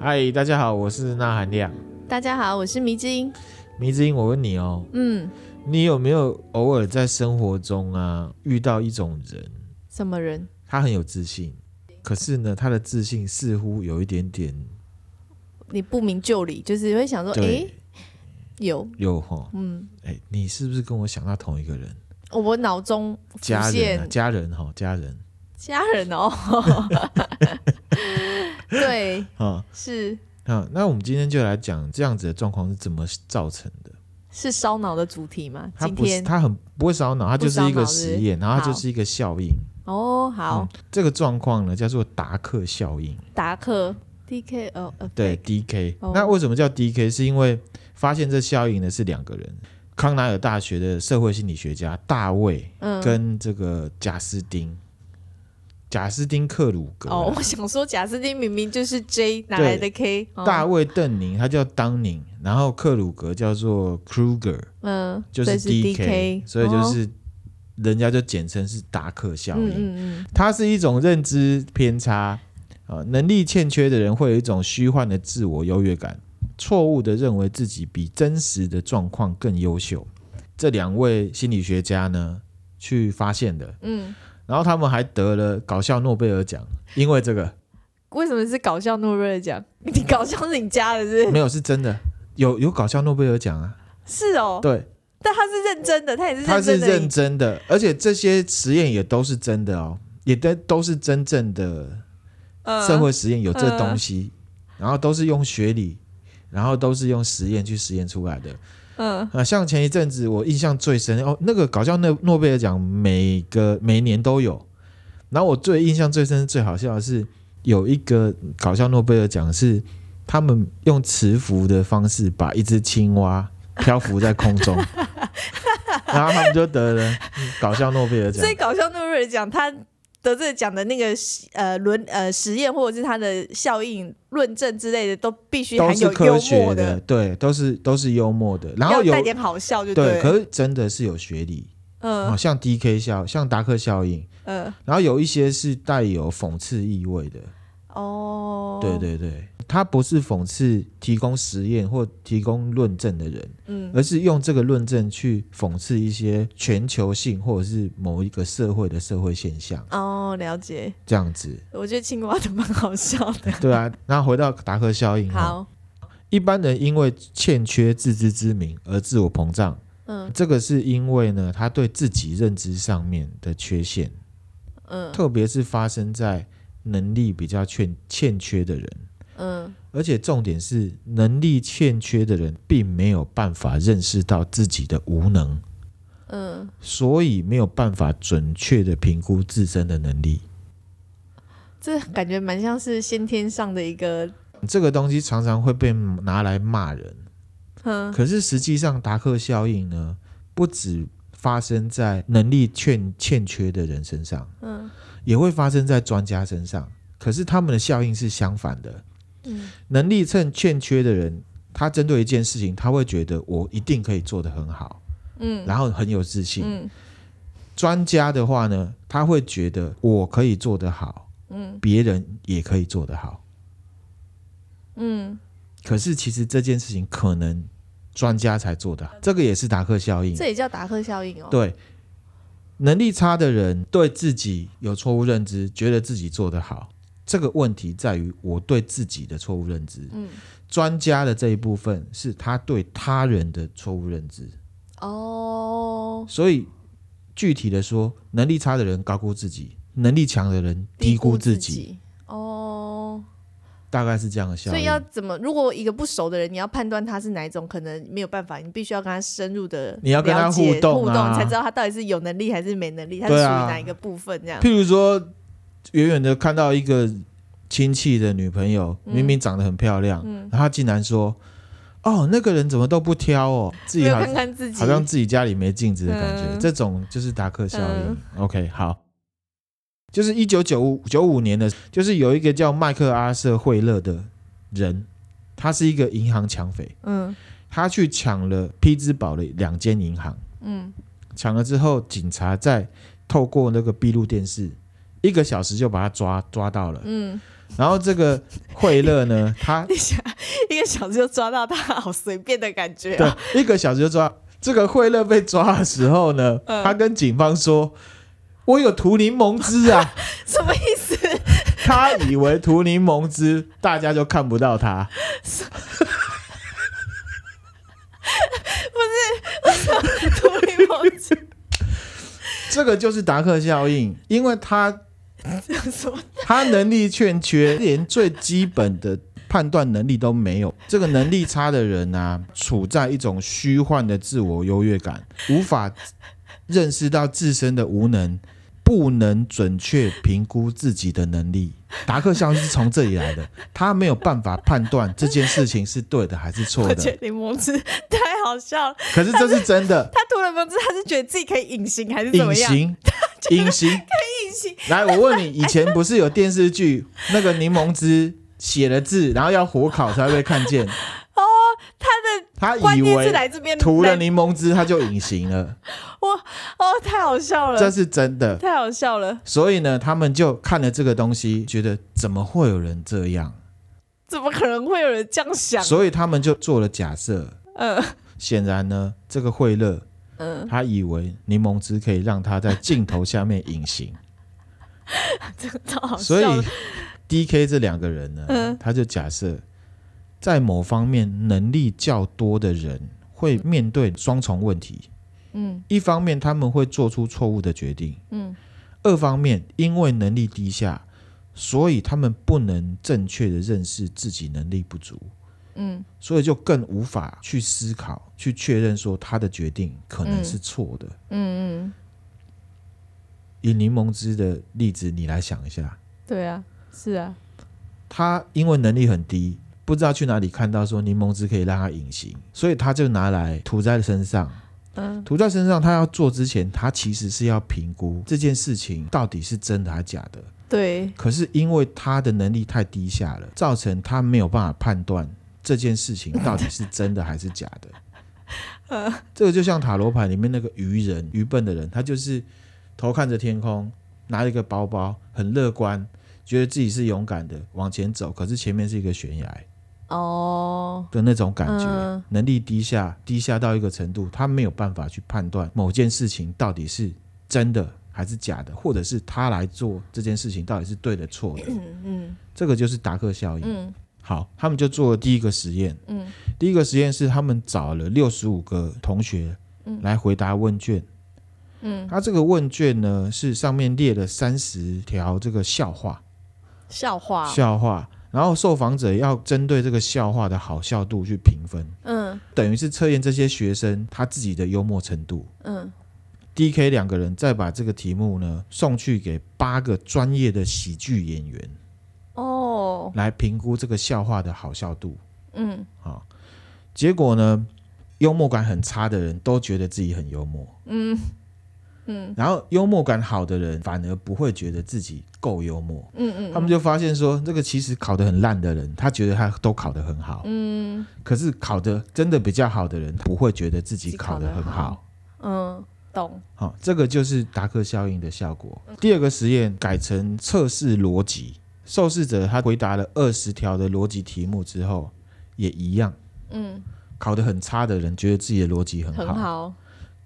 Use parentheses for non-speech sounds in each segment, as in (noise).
嗨，大家好，我是那含亮。大家好，我是迷之音。迷之音，我问你哦，嗯，你有没有偶尔在生活中啊遇到一种人？什么人？他很有自信，可是呢，他的自信似乎有一点点，你不明就里，就是会想说，哎、欸，有有哈，嗯，哎、欸，你是不是跟我想到同一个人？我脑中家人、啊，家人哈，家人，家人哦。(laughs) (laughs) 对，啊，是啊，那我们今天就来讲这样子的状况是怎么造成的？是烧脑的主题吗？它不是，它很不会烧脑，它就是一个实验，然后它就是一个效应。哦，好，嗯、这个状况呢叫做达克效应。达克 D K 哦，对 D K。那为什么叫 D K？是因为发现这效应的是两个人，康奈尔大学的社会心理学家大卫，跟这个贾斯丁。贾斯汀·克鲁格哦，我想说贾斯汀明明就是 J 哪来的 K？、哦、大卫·邓宁他叫当宁，然后克鲁格叫做 Kruger，嗯，就是 DK，所以就是人家就简称是达克效应。嗯嗯，它是一种认知偏差呃，能力欠缺的人会有一种虚幻的自我优越感，错误的认为自己比真实的状况更优秀。这两位心理学家呢，去发现的，嗯。然后他们还得了搞笑诺贝尔奖，因为这个。为什么是搞笑诺贝尔奖？(laughs) 你搞笑是你加的是，是？没有，是真的，有有搞笑诺贝尔奖啊。是哦。对。但他是认真的，他也是认真的。他是认真的，而且这些实验也都是真的哦，也都都是真正的社会实验，有这东西，呃、然后都是用学理，然后都是用实验去实验出来的。嗯啊，像前一阵子我印象最深哦，那个搞笑诺诺贝尔奖每个每年都有，然后我最印象最深最好笑的是有一个搞笑诺贝尔奖是他们用磁浮的方式把一只青蛙漂浮在空中，(laughs) 然后他们就得了搞笑诺贝尔奖。所以搞笑诺贝尔奖他。得这讲的那个呃论呃实验或者是它的效应论证之类的，都必须含有幽默的，的，对，都是都是幽默的，然后有带点好笑就对，对。可是真的是有学理，嗯，像 D K 效，像达克效应，嗯，然后有一些是带有讽刺意味的，哦，对对对。他不是讽刺提供实验或提供论证的人，嗯，而是用这个论证去讽刺一些全球性或者是某一个社会的社会现象。哦，了解。这样子，我觉得青蛙都蛮好笑的。(laughs) 对啊，那回到达克效应，好，一般人因为欠缺自知之明而自我膨胀，嗯，这个是因为呢，他对自己认知上面的缺陷，嗯，特别是发生在能力比较欠欠缺的人。嗯，而且重点是，能力欠缺的人并没有办法认识到自己的无能，嗯，所以没有办法准确的评估自身的能力。这感觉蛮像是先天上的一个。这个东西常常会被拿来骂人，嗯，可是实际上达克效应呢，不止发生在能力欠欠缺的人身上，嗯，也会发生在专家身上。可是他们的效应是相反的。能力趁欠缺的人，他针对一件事情，他会觉得我一定可以做得很好，嗯，然后很有自信。嗯，专家的话呢，他会觉得我可以做得好，嗯，别人也可以做得好，嗯。可是其实这件事情可能专家才做的好，这个也是达克效应，这也叫达克效应哦。对，能力差的人对自己有错误认知，觉得自己做得好。这个问题在于我对自己的错误认知。嗯，专家的这一部分是他对他人的错误认知。哦，所以具体的说，能力差的人高估自己，能力强的人低估自己。自己哦，大概是这样的效果。所以要怎么？如果一个不熟的人，你要判断他是哪一种，可能没有办法。你必须要跟他深入的，你要跟他互动，互动才知道他到底是有能力还是没能力，他是属于哪一个部分这样。譬如说。远远的看到一个亲戚的女朋友，明明长得很漂亮，然后他竟然说：“哦，那个人怎么都不挑哦，自己好看看自己，好像自己家里没镜子的感觉。嗯”这种就是达克效应。嗯、OK，好，就是一九九五九五年的，就是有一个叫麦克阿瑟惠勒的人，他是一个银行抢匪。嗯，他去抢了匹兹堡的两间银行。嗯，抢了之后，警察在透过那个闭路电视。一个小时就把他抓抓到了，嗯，然后这个惠勒呢，(laughs) 他一个小时就抓到他，好随便的感觉、哦。对，一个小时就抓。这个惠勒被抓的时候呢，嗯、他跟警方说：“我有涂柠檬汁啊。(laughs) ”什么意思？他以为涂柠檬汁，大家就看不到他。(laughs) 不是，为什么涂柠檬汁？这个就是达克效应，因为他他能力欠缺，连最基本的判断能力都没有。这个能力差的人啊，处在一种虚幻的自我优越感，无法认识到自身的无能。不能准确评估自己的能力，达克效应是从这里来的。(laughs) 他没有办法判断这件事情是对的还是错的。柠檬汁太好笑了，可是这是真的。他涂了柠檬汁，他是觉得自己可以隐形还是怎么样？隐形，隐形，可以隐形。来，我问你，以前不是有电视剧那个柠檬汁写了字，然后要火烤才会被看见？哦，他以为涂了柠檬汁他就隐形了。(laughs) 哇哦，太好笑了！这是真的，太好笑了。所以呢，他们就看了这个东西，觉得怎么会有人这样？怎么可能会有人这样想？所以他们就做了假设。嗯、呃，(laughs) 显然呢，这个惠勒，嗯、呃，他以为柠檬汁可以让他在镜头下面隐形。(laughs) 这个超好笑。所以 D K 这两个人呢，呃、他就假设，在某方面能力较多的人会面对双重问题。嗯，一方面他们会做出错误的决定，嗯，二方面因为能力低下，所以他们不能正确的认识自己能力不足，嗯，所以就更无法去思考，去确认说他的决定可能是错的，嗯嗯。以柠檬汁的例子，你来想一下，对啊，是啊，他因为能力很低，不知道去哪里看到说柠檬汁可以让它隐形，所以他就拿来涂在身上。嗯涂在身上，他要做之前，他其实是要评估这件事情到底是真的还是假的。对。可是因为他的能力太低下了，造成他没有办法判断这件事情到底是真的还是假的。呃 (laughs) 这个就像塔罗牌里面那个愚人、愚笨的人，他就是头看着天空，拿一个包包，很乐观，觉得自己是勇敢的往前走，可是前面是一个悬崖。哦的那种感觉，嗯、能力低下，低下到一个程度，他没有办法去判断某件事情到底是真的还是假的，或者是他来做这件事情到底是对的错的。嗯嗯，这个就是达克效应。嗯，好，他们就做了第一个实验。嗯，第一个实验是他们找了六十五个同学来回答问卷。嗯，他这个问卷呢是上面列了三十条这个笑话。笑话、哦。笑话。然后受访者要针对这个笑话的好笑度去评分，嗯，等于是测验这些学生他自己的幽默程度，嗯。D K 两个人再把这个题目呢送去给八个专业的喜剧演员，哦，来评估这个笑话的好笑度，嗯，好，结果呢，幽默感很差的人都觉得自己很幽默，嗯。嗯，然后幽默感好的人反而不会觉得自己够幽默。嗯嗯，他们就发现说，这个其实考得很烂的人，他觉得他都考得很好。嗯，可是考得真的比较好的人，不会觉得自己考得很好。嗯，懂。好，这个就是达克效应的效果。第二个实验改成测试逻辑，受试者他回答了二十条的逻辑题目之后，也一样。嗯，考得很差的人觉得自己的逻辑很好。很好。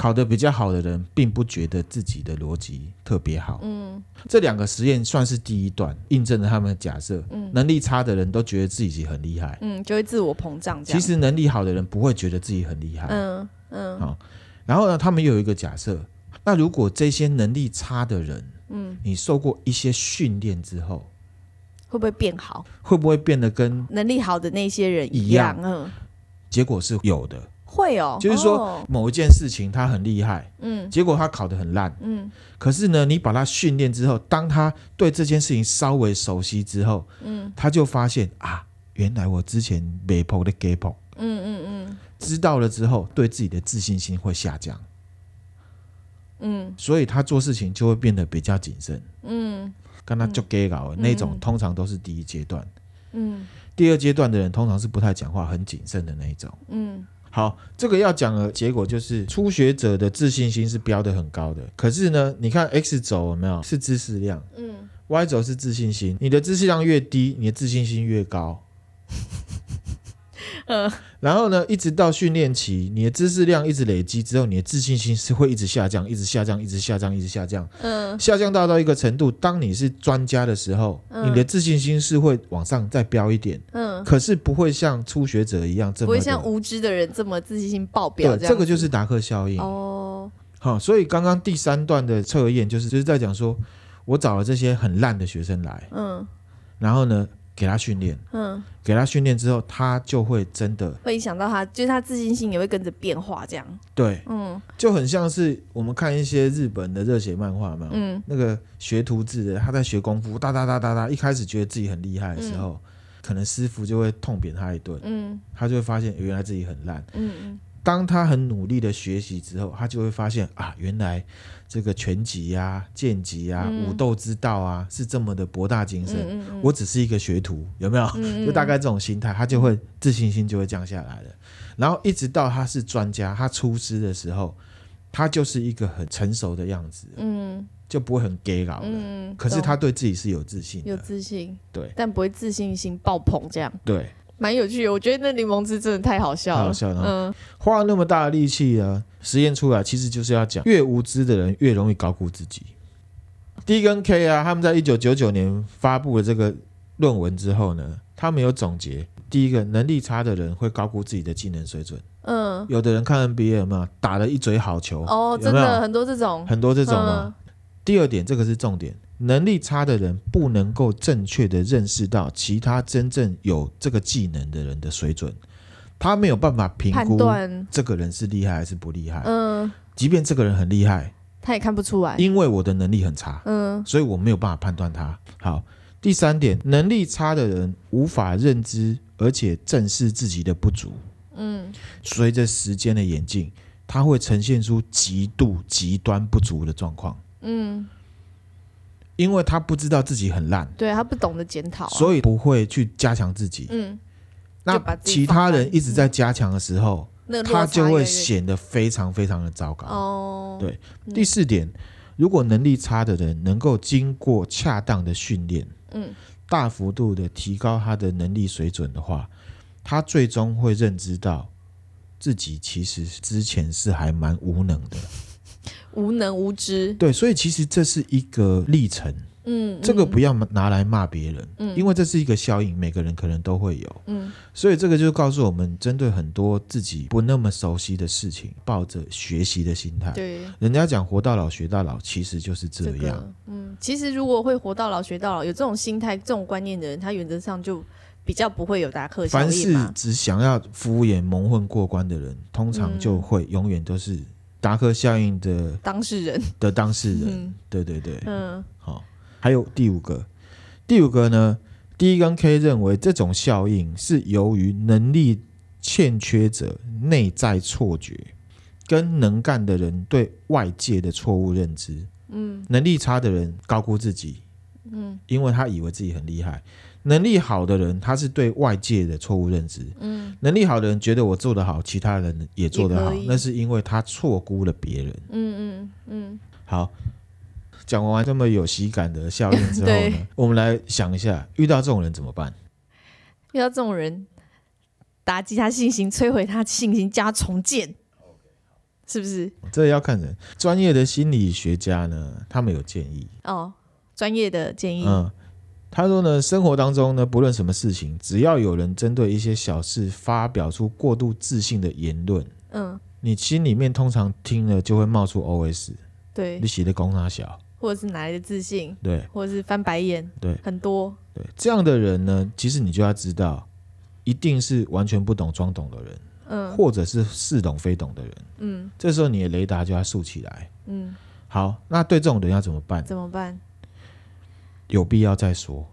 考得比较好的人，并不觉得自己的逻辑特别好。嗯，这两个实验算是第一段，印证了他们的假设。嗯，能力差的人都觉得自己很厉害。嗯，就会自我膨胀。其实能力好的人不会觉得自己很厉害。嗯嗯。好，然后呢，他们有一个假设，那如果这些能力差的人，嗯，你受过一些训练之后，会不会变好？会不会变得跟能力好的那些人一样？嗯，结果是有的。会哦，就是说某一件事情他很厉害，嗯，结果他考得很烂，嗯，可是呢，你把他训练之后，当他对这件事情稍微熟悉之后，嗯，他就发现啊，原来我之前没碰的 gap，嗯嗯嗯，知道了之后，对自己的自信心会下降，嗯，所以他做事情就会变得比较谨慎，嗯，跟他就 gay 搞那种，通常都是第一阶段，嗯，第二阶段的人通常是不太讲话，很谨慎的那一种，嗯。好，这个要讲的结果就是初学者的自信心是标的很高的。可是呢，你看 X 轴有没有？是知识量，嗯。Y 轴是自信心，你的知识量越低，你的自信心越高。嗯，(laughs) 然后呢，一直到训练期，你的知识量一直累积之后，你的自信心是会一直下降，一直下降，一直下降，一直下降。嗯，下降到到一个程度，当你是专家的时候，嗯、你的自信心是会往上再飙一点。嗯，可是不会像初学者一样这么不会像无知的人这么自信心爆表。对，这个就是达克效应。哦，好，所以刚刚第三段的测验就是就是在讲说，我找了这些很烂的学生来，嗯，然后呢，给他训练，嗯，给他训练之后，他就会真的会影响到他，就是他自信心也会跟着变化，这样。对，嗯，就很像是我们看一些日本的热血漫画嘛，嗯，那个学徒制的，他在学功夫，哒哒哒哒哒，一开始觉得自己很厉害的时候，嗯、可能师傅就会痛扁他一顿，嗯，他就会发现原来自己很烂，嗯嗯，当他很努力的学习之后，他就会发现啊，原来。这个拳击啊、剑击啊、嗯、武斗之道啊，是这么的博大精深。嗯嗯嗯、我只是一个学徒，有没有？就大概这种心态，他就会自信心就会降下来了。然后一直到他是专家，他出师的时候，他就是一个很成熟的样子，嗯，就不会很 gay 佬。嗯，可是他对自己是有自信的，有自信，对，但不会自信心爆棚这样，对。蛮有趣的，我觉得那柠檬汁真的太好笑了。太好笑了，嗯，花了那么大的力气啊，实验出来其实就是要讲，越无知的人越容易高估自己。D 跟 K 啊，他们在一九九九年发布了这个论文之后呢，他们有总结，第一个，能力差的人会高估自己的技能水准。嗯，有的人看 NBA 有没有打了一嘴好球？哦，真的很多这种，很多这种吗？嗯、第二点，这个是重点。能力差的人不能够正确的认识到其他真正有这个技能的人的水准，他没有办法评估这个人是厉害还是不厉害。嗯，即便这个人很厉害，他也看不出来，因为我的能力很差。嗯，所以我没有办法判断他。好，第三点，能力差的人无法认知而且正视自己的不足。嗯，随着时间的演进，他会呈现出极度极端不足的状况。嗯。因为他不知道自己很烂，对，他不懂得检讨、啊，所以不会去加强自己。嗯，那其他人一直在加强的时候，嗯、他就会显得非常非常的糟糕。哦，对。嗯、第四点，如果能力差的人能够经过恰当的训练，嗯，大幅度的提高他的能力水准的话，他最终会认知到自己其实之前是还蛮无能的。无能无知，对，所以其实这是一个历程，嗯，嗯，这个不要拿来骂别人，嗯，因为这是一个效应，每个人可能都会有，嗯，所以这个就告诉我们，针对很多自己不那么熟悉的事情，抱着学习的心态，对，人家讲活到老学到老，其实就是这样，这个，嗯，其实如果会活到老学到老，有这种心态、这种观念的人，他原则上就比较不会有达克效应。凡是只想要敷衍蒙混过关的人，通常就会永远都是。达克效应的当事人。的当事人，嗯、对对对，嗯，好，还有第五个，第五个呢，D 跟 K 认为这种效应是由于能力欠缺者内在错觉，跟能干的人对外界的错误认知，嗯，能力差的人高估自己，嗯，因为他以为自己很厉害。能力好的人，他是对外界的错误认知。嗯，能力好的人觉得我做得好，其他人也做得好，那是因为他错估了别人。嗯嗯嗯。好，讲完这么有喜感的效应之后呢，(laughs) 我们来想一下，遇到这种人怎么办？遇到这种人，打击他信心，摧毁他信心，加重建，是不是？这要看人。专业的心理学家呢，他们有建议。哦，专业的建议。嗯。他说呢，生活当中呢，不论什么事情，只要有人针对一些小事发表出过度自信的言论，嗯，你心里面通常听了就会冒出 OS，对，你写的公他小，或者是哪来的自信，对，或者是翻白眼，对，很多，对，这样的人呢，其实你就要知道，一定是完全不懂装懂的人，嗯，或者是似懂非懂的人，嗯，这时候你的雷达就要竖起来，嗯，好，那对这种人要怎么办？怎么办？有必要再说，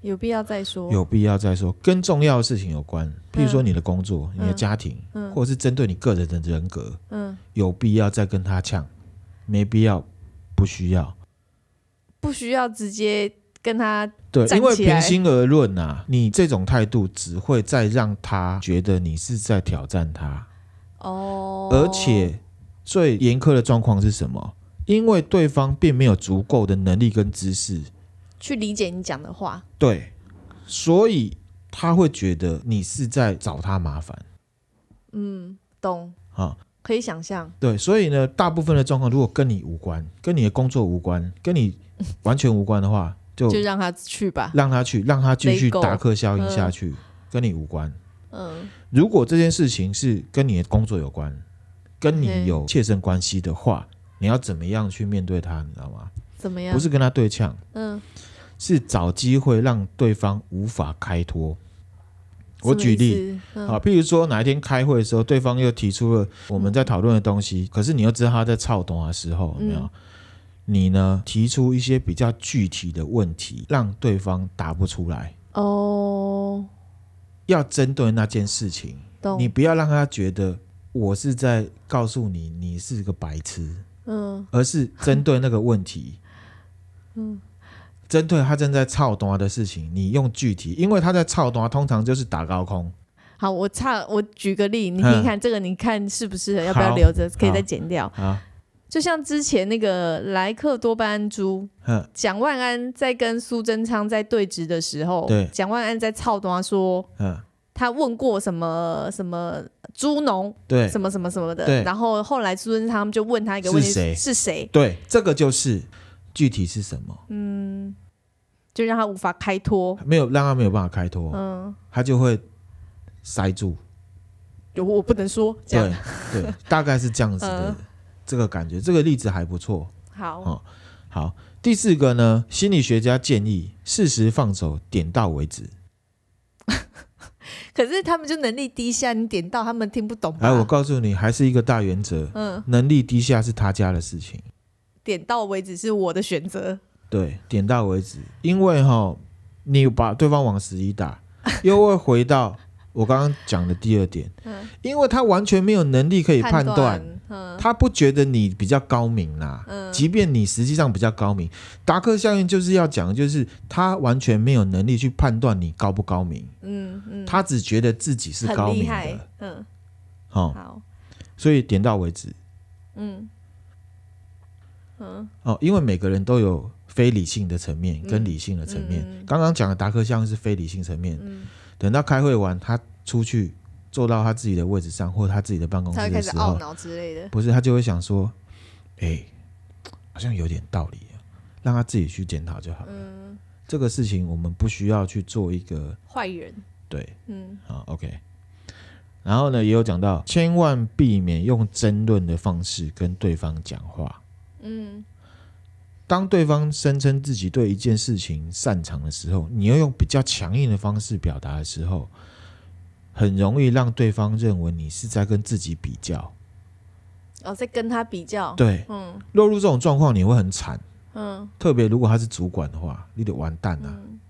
有必要再说，有必要再说，跟重要的事情有关，譬如说你的工作、嗯、你的家庭，嗯、或者是针对你个人的人格，嗯，有必要再跟他呛，没必要，不需要，不需要直接跟他对，因为平心而论啊，你这种态度只会再让他觉得你是在挑战他，哦，而且最严苛的状况是什么？因为对方并没有足够的能力跟知识去理解你讲的话。对，所以他会觉得你是在找他麻烦。嗯，懂。啊，可以想象。对，所以呢，大部分的状况如果跟你无关，跟你的工作无关，跟你完全无关的话，(laughs) 就就让他去吧，让他去，让他继续达克效应下去，嗯、跟你无关。嗯，如果这件事情是跟你的工作有关，跟你有切身关系的话，嗯、你要怎么样去面对他？你知道吗？怎么样？不是跟他对呛，嗯，是找机会让对方无法开脱。我举例，嗯、啊，譬如说哪一天开会的时候，对方又提出了我们在讨论的东西，嗯、可是你又知道他在操动的时候，有没有？嗯、你呢提出一些比较具体的问题，让对方答不出来。哦。要针对那件事情，你不要让他觉得我是在告诉你你是个白痴，嗯，而是针对那个问题，(laughs) 嗯，针对他正在操刀的事情，你用具体，因为他在操刀，通常就是打高空。好，我差我举个例，你听听看，嗯、这个你看适不适合，要不要留着，可以再剪掉。啊，就像之前那个莱克多巴胺猪，蒋、嗯、万安在跟苏贞昌在对峙的时候，对，蒋万安在操刀说，嗯。他问过什么什么猪农，对，什么什么什么的，对然后后来苏贞昌就问他一个问题：是谁？是谁？对，这个就是具体是什么？嗯，就让他无法开脱，没有让他没有办法开脱，嗯，他就会塞住。我我不能说，这样对对，大概是这样子的 (laughs) 这个感觉。这个例子还不错。好，哦，好。第四个呢，心理学家建议适时放手，点到为止。(laughs) 可是他们就能力低下，你点到他们听不懂。哎，我告诉你，还是一个大原则。嗯，能力低下是他家的事情，点到为止是我的选择。对，点到为止，因为哈，你把对方往死里打，(laughs) 又会回到。我刚刚讲的第二点，嗯、因为他完全没有能力可以判断，嗯、他不觉得你比较高明啦。嗯、即便你实际上比较高明，达克效应就是要讲，就是他完全没有能力去判断你高不高明。嗯嗯、他只觉得自己是高明的。嗯，哦、好，所以点到为止。嗯嗯、哦，因为每个人都有非理性的层面跟理性的层面。嗯嗯、刚刚讲的达克效应是非理性层面。嗯等到开会完，他出去坐到他自己的位置上，或者他自己的办公室的时候，不是他就会想说：“哎、欸，好像有点道理，让他自己去检讨就好了。嗯”这个事情我们不需要去做一个坏人。对，嗯，好，OK。然后呢，也有讲到，千万避免用争论的方式跟对方讲话。嗯。当对方声称自己对一件事情擅长的时候，你要用比较强硬的方式表达的时候，很容易让对方认为你是在跟自己比较。哦，在跟他比较。对，嗯，落入这种状况你会很惨。嗯，特别如果他是主管的话，你得完蛋了。嗯，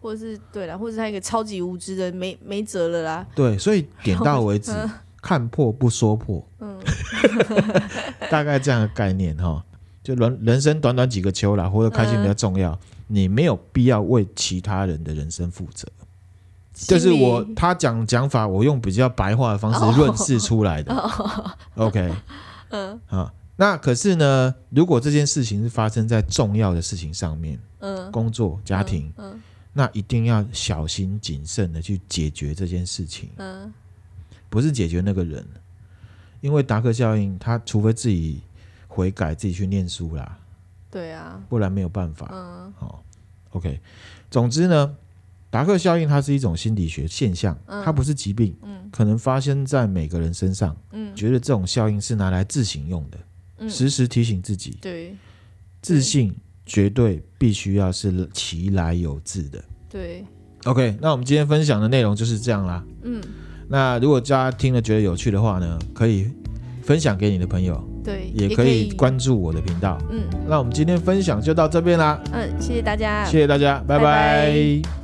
或者是对了，或者是他一个超级无知的，没没辙了啦。对，所以点到为止，(laughs) 嗯，看破不说破。嗯，(laughs) 大概这样的概念哈。就人人生短短几个秋啦，活得开心比较重要，嗯、你没有必要为其他人的人生负责。这是我他讲讲法，我用比较白话的方式论述出来的。哦、OK，(laughs) 嗯，啊，那可是呢，如果这件事情是发生在重要的事情上面，嗯，工作、家庭，嗯，嗯那一定要小心谨慎的去解决这件事情。嗯，不是解决那个人，因为达克效应，他除非自己。悔改，自己去念书啦。对啊，不然没有办法。嗯，好，OK。总之呢，达克效应它是一种心理学现象，嗯、它不是疾病，嗯，可能发生在每个人身上。嗯，觉得这种效应是拿来自省用的，嗯、时时提醒自己。对，自信绝对必须要是其来有自的。对，OK。那我们今天分享的内容就是这样啦。嗯，那如果大家听了觉得有趣的话呢，可以。分享给你的朋友，对，也可以关注我的频道。嗯，那我们今天分享就到这边啦。嗯，谢谢大家，谢谢大家，拜拜。拜拜。